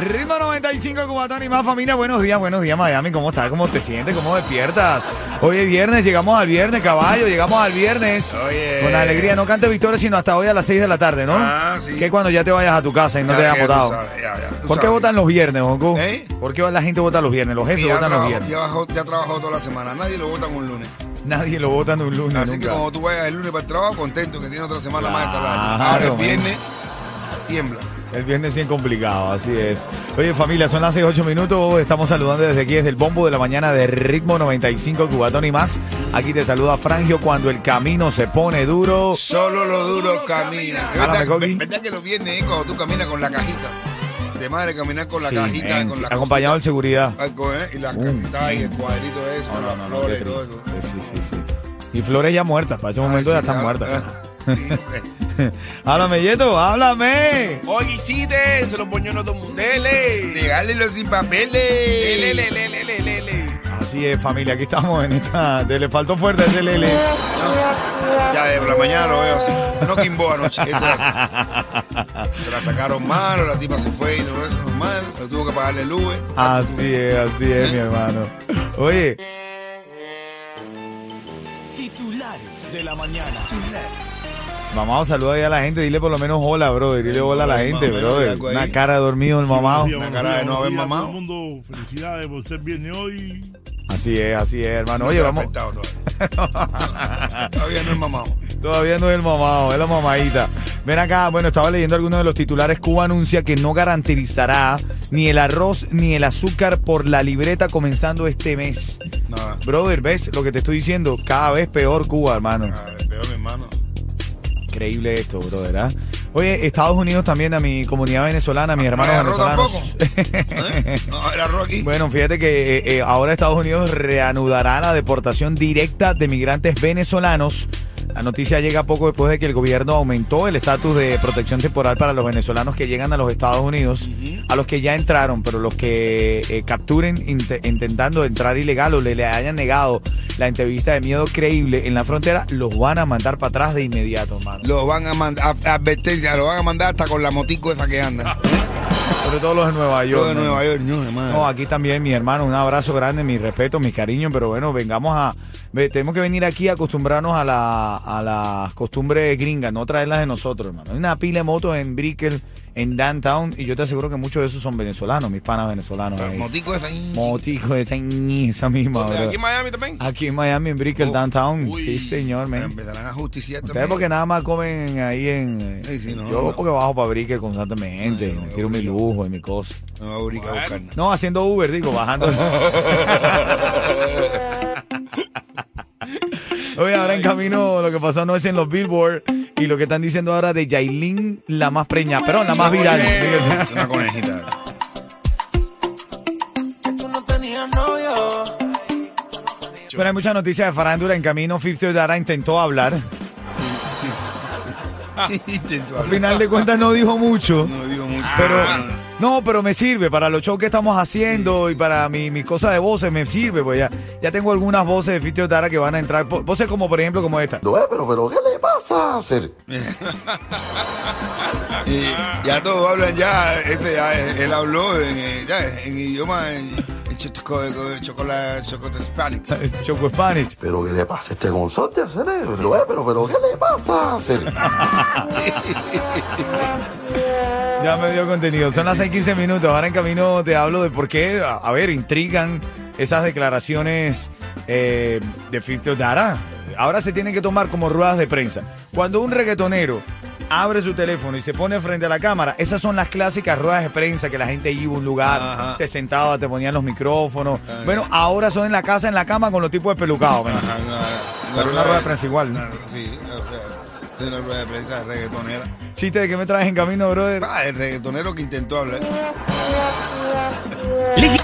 Ritmo 95 Cubatón y más familia. Buenos días, buenos días Miami. ¿Cómo estás? ¿Cómo te sientes? ¿Cómo despiertas? Hoy es viernes, llegamos al viernes, caballo, llegamos al viernes. Oye. Con alegría, no cante victoria sino hasta hoy a las 6 de la tarde, ¿no? Ah, sí. Que cuando ya te vayas a tu casa y no Ya, te tú votado. ¿Por qué sabes. votan los viernes, Bonco? ¿Eh? ¿Por qué la gente vota los viernes? Los jefes votan los viernes. ya, ya trabajó toda la semana. Nadie lo vota un lunes. Nadie lo vota un lunes Así que cuando tú vayas el lunes para el trabajo, contento que tiene otra semana más de salario. Ahora man. viernes, tiembla. El viernes sí es complicado, así es. Oye, familia, son las 6, 8 minutos. Estamos saludando desde aquí, desde el bombo de la mañana de Ritmo 95, Cubatón y más. Aquí te saluda Frangio cuando el camino se pone duro. Solo los duros caminan. Es Háblame, verdad, que los viernes es cuando tú caminas con la cajita. De madre caminar con la Sí, cajita, con sí, la acompañado de seguridad. Eh, Y las cajitas y el cuadrito eso, No, no, las no, flores y todo eso. Sí, sí, sí, sí. Y flores ya muertas, para ese momento Ay, ya sí, están muertas. Sí, ok. háblame, Yeto, háblame. Oye, hiciste, se los el mundo. Dele. Regálelo sin papeles. Lele, lele, lele, lele, lele. Así es, familia, aquí estamos en esta. de- Le faltó fuerte ese lele. Ya de por la mañana lo veo así. No quimbó anoche. Se la sacaron mal, la tipa se fue y todo eso, normal. Pero tuvo que pagarle el Uber. Así es, así es, mi hermano. Oye, Titulares de la mañana. Mamá, saluda ahí a la gente, dile por lo menos hola, brother. Dile hola a la gente, brother. Una cara de dormido el mamá. Una cara de no haber mamado. Todo el mundo, felicidades por ser viernes hoy. Así es, así es, hermano. No Oye, vamos. todavía. no es mamado. Todavía no es el mamado, es la mamadita. Ven acá, bueno, estaba leyendo algunos de los titulares. Cuba anuncia que no garantizará ni el arroz ni el azúcar por la libreta comenzando este mes. Nada. Brother, ¿ves lo que te estoy diciendo? Cada vez peor Cuba, hermano. Nada, peor mi hermano. Increíble esto, brother. ¿ah? Oye, Estados Unidos también, a mi comunidad venezolana, a mis hermanos ¿Hay arroz venezolanos. ¿Eh? No, el arroz aquí. Bueno, fíjate que eh, eh, ahora Estados Unidos reanudará la deportación directa de migrantes venezolanos. La noticia llega poco después de que el gobierno aumentó el estatus de protección temporal para los venezolanos que llegan a los Estados Unidos, a los que ya entraron, pero los que eh, capturen int- intentando entrar ilegal o le, le hayan negado la entrevista de miedo creíble en la frontera, los van a mandar para atrás de inmediato, hermano. Lo van a mandar, advertencia, lo van a mandar hasta con la motico esa que anda. Sobre todo los de Nueva York. Yo de. Nueva York, no. No, aquí también, mi hermano, un abrazo grande, mi respeto, mi cariño, pero bueno, vengamos a... tenemos que venir aquí a acostumbrarnos a, la, a las costumbres gringas, no traerlas de nosotros, hermano. Hay una pila de motos en Brickell, en Downtown, y yo te aseguro que muchos de esos son venezolanos, mis panas venezolanos. La ahí. motico esa ahí. Motico, esa, esa misma. Aquí en Miami también. Aquí en Miami, en Brickell, Oh, Downtown. uy. Sí, señor, men. Empezarán a justiciar Ustedes también. porque nada más comen ahí en... Sí, sí, no, yo no. porque bajo para Brickell constantemente, Ay, no, quiero mi lujo y mi cosa. No me voy a buscar buscar nada. No, haciendo Uber, digo, bajando. Oye, ahora en camino lo que pasó no es en los Billboard y lo que están diciendo ahora de Yailin, la más preña, pero la más viral. Fíjate. Es una conejita. Pero hay muchas noticias de farándula en camino. 50 Dara intentó hablar. Al hablar. final de cuentas no dijo mucho. No digo mucho. Pero, no, pero me sirve para los shows que estamos haciendo y para mi, mi cosa de voces me sirve, pues ya, ya tengo algunas voces de Fitio Dara que van a entrar, po- voces como por ejemplo como esta. No, eh, pero, pero, ¿qué le pasa a hacer? y ya todos hablan ya, este, ya, él habló en, eh, ya, en idioma en, en chocolate, chocolate, chocolate Spanish. Choco Spanish. Pero, ¿qué le pasa a este consorte a hacer eso? No, eh, pero, pero, ¿qué le pasa a hacer? Ya me dio contenido. Son las 6:15 minutos. Ahora en camino te hablo de por qué, a, a ver, intrigan esas declaraciones eh, de Fitio Dara. Ahora se tienen que tomar como ruedas de prensa. Cuando un reggaetonero abre su teléfono y se pone frente a la cámara, esas son las clásicas ruedas de prensa que la gente iba a un lugar, Ajá. te sentaba, te ponían los micrófonos. Bueno, ahora son en la casa, en la cama con los tipos despelucados. men. Ajá, una, Pero una rueda de prensa igual. una- sí, una rueda- una rueda de prensa reggaetonera. Chiste de qué me traes en camino, brother. Ah, el reggaetonero que intentó hablar.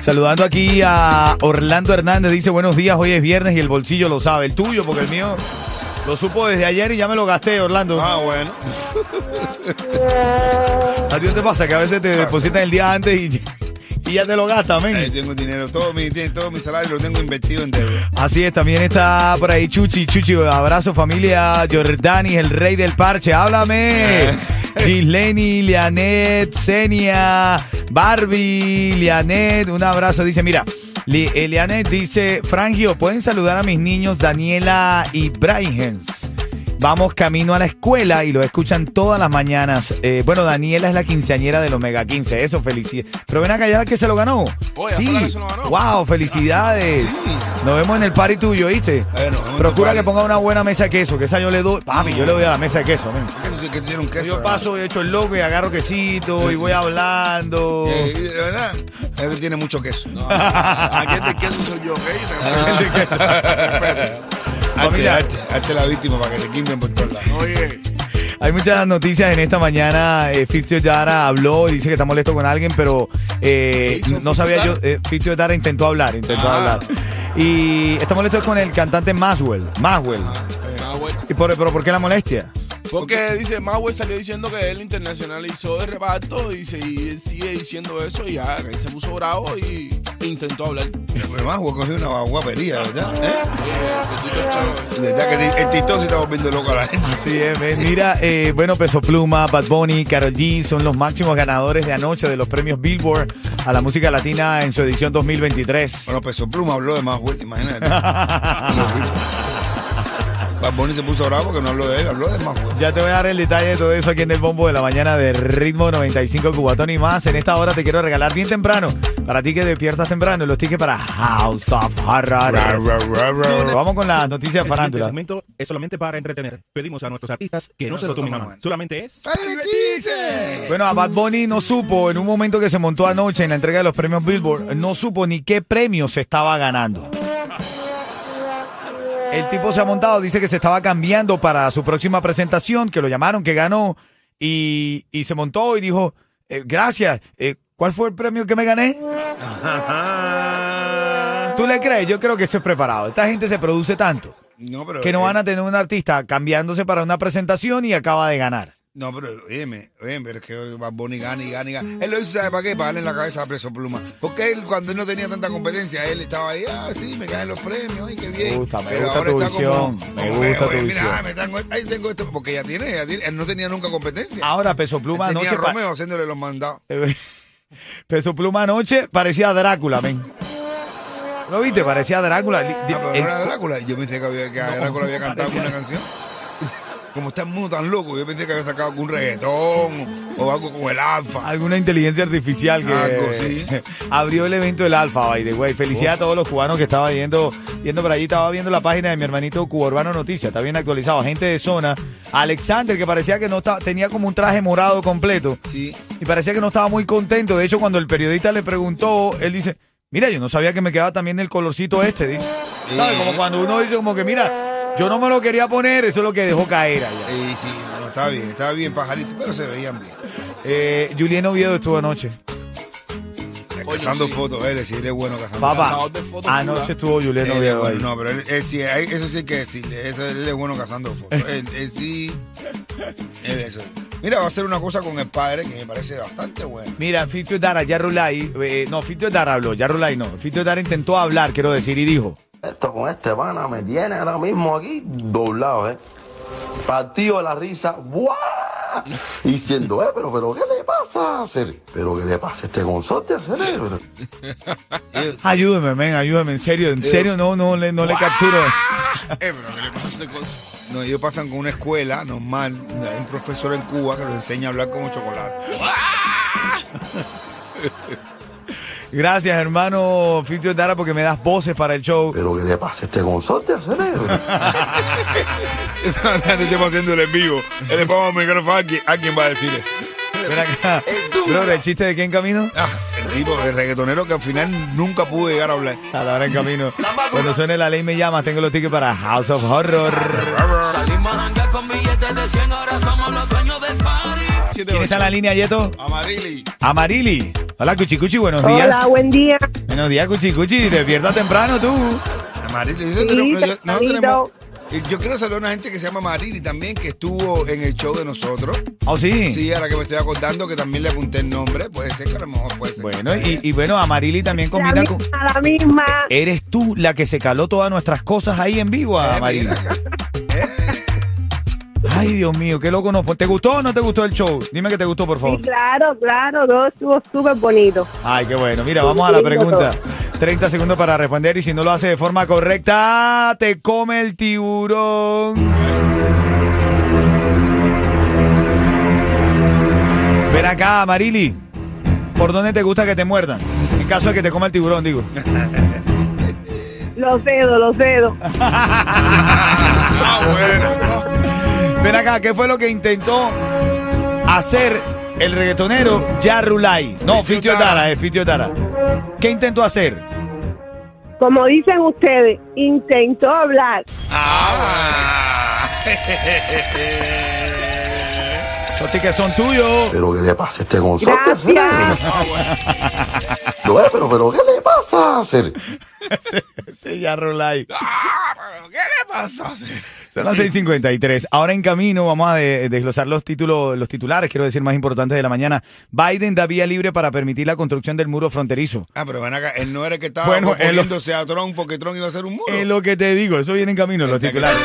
Saludando aquí a Orlando Hernández, dice buenos días, hoy es viernes y el bolsillo lo sabe, el tuyo, porque el mío lo supo desde ayer y ya me lo gasté, Orlando. Ah, bueno. ¿A ti no te pasa que a veces te depositan el día antes y, y ya te lo gastas, men? Ahí tengo dinero. Todo mi, todo mi salario lo tengo invertido en deuda. Así es, también está por ahí Chuchi. Chuchi, abrazo familia. Jordani, el rey del parche. Háblame. Gisleni, Lianet, Senia, Barbie, Lianet. Un abrazo. Dice, mira. Li- Lianet dice, Frangio, ¿pueden saludar a mis niños Daniela y Brahens? Vamos camino a la escuela y lo escuchan todas las mañanas. Eh, bueno, Daniela es la quinceañera del Omega 15. Eso, felicidades. Pero ven acá, ya que se lo ganó. Oye, sí. que se lo ganó. Wow, felicidades. Nos vemos en el party tuyo, ¿viste? A vemos en Procura que ponga una buena mesa de queso, que esa yo le doy. Papi, yo le doy a la mesa de queso. Yo paso, he hecho el loco y agarro quesito y voy hablando. Eh, de verdad, es que tiene mucho queso. Aquí el de queso soy yo, ¿ok? Hazte, Familia. hazte, hazte la víctima para que te quimben por todos lados. Oye, Hay muchas noticias en esta mañana. Eh, Dara habló y dice que está molesto con alguien, pero eh, ¿Qué hizo no sabía yo. Eh, Dara intentó hablar, intentó Ah. hablar. Y está molesto con el cantante Maswell. Maswell. Mauer. ¿Y por, pero por qué la molestia? Porque dice, Mauer salió diciendo que él internacionalizó el reparto y, se, y sigue diciendo eso y ya, que se puso bravo y intentó hablar. Voy a coger una guapería, ¿verdad? ¿Eh? Verdad que el TikTok se está volviendo loco a la gente. Sí, eh, mira, eh, bueno, Peso Pluma, Bad Bunny, Karol G son los máximos ganadores de anoche de los premios Billboard a la música latina en su edición 2023. Bueno, Peso Pluma habló de vuelta, imagínate. Bad Bunny se puso bravo porque no habló de él, habló de más. Ya te voy a dar el detalle de todo eso aquí en el bombo de la mañana de Ritmo 95 Cubatón y más. En esta hora te quiero regalar bien temprano, para ti que despiertas temprano, los tickets para House of Horror. Vamos con las noticias de farándula. segmento es solamente para entretener. Pedimos a nuestros artistas que no se lo tomen a mal. Solamente es... Bueno, a Bad Bunny no supo, en un momento que se montó anoche en la entrega de los premios Billboard, no supo ni qué premio se estaba ganando. El tipo se ha montado, dice que se estaba cambiando para su próxima presentación, que lo llamaron, que ganó, y, y se montó y dijo, eh, gracias, eh, ¿cuál fue el premio que me gané? ¿Tú le crees? Yo creo que eso es preparado. Esta gente se produce tanto No, pero. que no van a tener un artista cambiándose para una presentación y acaba de ganar. No, pero, óyeme, óyeme, pero es que Bad Bunny gana y gana y gana. Él lo hizo, ¿sabe para qué? Para darle en la cabeza a Preso Pluma. Porque él, cuando él no tenía tanta competencia, él estaba ahí, ah, sí, me caen los premios, ay, qué bien. Me gusta, me pero gusta ahora tu está visión, como, me como gusta que, tu oye, visión. Mira, me tengo, ahí tengo esto, porque ya tiene, ya tiene, él no tenía nunca competencia. Ahora Peso Él Pluma tenía anoche... a pa- Romeo haciéndole los mandados. Eh, Peso Pluma anoche parecía Drácula, men. ¿Lo viste? Parecía Drácula. Ah, pero no era Drácula. Yo pensé que, había, que Drácula había cantado parecía- una canción. Como está el mundo tan loco, yo pensé que había sacado algún reggaetón o algo como el alfa. alguna inteligencia artificial que Algo, sí. abrió el evento del Alfa, by the way. Felicidades a todos los cubanos que estaba viendo, viendo por allí. Estaba viendo la página de mi hermanito Cuba Urbano Noticias. Está bien actualizado. Gente de zona. Alexander, que parecía que no estaba, tenía como un traje morado completo. Sí. Y parecía que no estaba muy contento. De hecho, cuando el periodista le preguntó, él dice, mira, yo no sabía que me quedaba también el colorcito este, dice. ¿Sabes? Como cuando uno dice como que, mira, yo no me lo quería poner, eso es lo que dejó caer allá. Sí, sí, no, no, estaba bien, estaba bien pajarito, pero se veían bien. Eh, Julián Oviedo estuvo anoche. Oye, cazando sí. fotos, él, sí, él es bueno cazando Papá, fotos, anoche estuvo Julián es Oviedo bueno, ahí. no, pero él, él sí, hay- eso sí hay que decirle, eso, él es bueno cazando fotos. Él, él sí, él eso. Mira, va a hacer una cosa con el padre que me parece bastante bueno. Mira, Fitio Dara, ya Rulay, eh, no, Fitio Dara habló, ya Rulay no. Fitio Dara intentó hablar, quiero decir, y dijo, Esto con este pana me tiene ahora mismo aquí doblado, ¿eh? Partido de la risa, ¡buah! Diciendo, eh, pero, pero, ¿qué le pasa? Cere? ¿Pero qué le pasa a este consorte a cerebro? ayúdeme, men, ayúdeme, en serio, en serio, no, no, le, no le capturo. Eh, pero ¿qué le pasa a este? No, ellos pasan con una escuela normal, hay un profesor en Cuba que los enseña a hablar como chocolate. Gracias, hermano Fitio Dara, porque me das voces para el show. ¿Pero qué le pasa a este consorte a cerebro? Estamos haciendo el en vivo. Le pongo el micrófono a alguien, alguien va a decirle. Ven acá. Bro, ¿el chiste de qué en camino? Ah, el tipo de reggaetonero que al final nunca pude llegar a hablar. A la hora en camino. Cuando suene la ley me llama, tengo los tickets para House of Horror. Salimos a con billetes de 100, ahora somos los dueños del party. ¿Quién está en la línea, Yeto? Amarili. Amarili. Hola, Cuchicuchi, buenos días. Hola, buen día. Buenos días, Cuchicuchi. Despierta temprano tú. Amarili, Sí, tenemos- nosotros tempranito. tenemos- eh, yo quiero saludar a una gente que se llama Marili también, que estuvo en el show de nosotros. ¿Oh, sí? Sí, ahora que me estoy acordando que también le apunté el nombre, puede ser que a lo mejor puede ser. Bueno, y, y bueno, Amarili también La combina con... misma, la misma. ¿Eres tú la que se caló todas nuestras cosas ahí en vivo, Eh, Amarili? Eh, Ay, Dios mío, qué loco nos ¿Te gustó o no te gustó el show? Dime que te gustó, por Sí, favor. claro, claro, todo estuvo súper bonito. Ay, qué bueno. Mira, vamos a la pregunta. 30 segundos para responder y si no lo hace de forma correcta, te come el tiburón. Ven acá, Marili. ¿Por dónde te gusta que te muerdan? En caso de que te coma el tiburón, digo. Los dedos, los dedos. ah, bueno. Ven acá, ¿qué fue lo que intentó hacer el reggaetonero Yarrulay? No, Fitio Tara. Es Fitio Tara. ¿Qué intentó hacer? Como dicen ustedes, intentó hablar. Ah, Esos tickets son tuyos. Pero ¿qué le pasa a este consorte? Gracias. Lo es, pero, pero ¿qué le pasa? Ser? Ese Yarrulay. ah, pero ¿qué le pasa? Son las 6:53. Ahora en camino vamos a de- desglosar los títulos, los titulares, quiero decir, más importantes de la mañana. Biden da vía libre para permitir la construcción del muro fronterizo. Ah, pero ven acá, él no era el que estaba Bueno, él lo- oponiéndose a Trump porque Trump iba a hacer un muro. Es lo que te digo, eso viene en camino, los Está que titulares.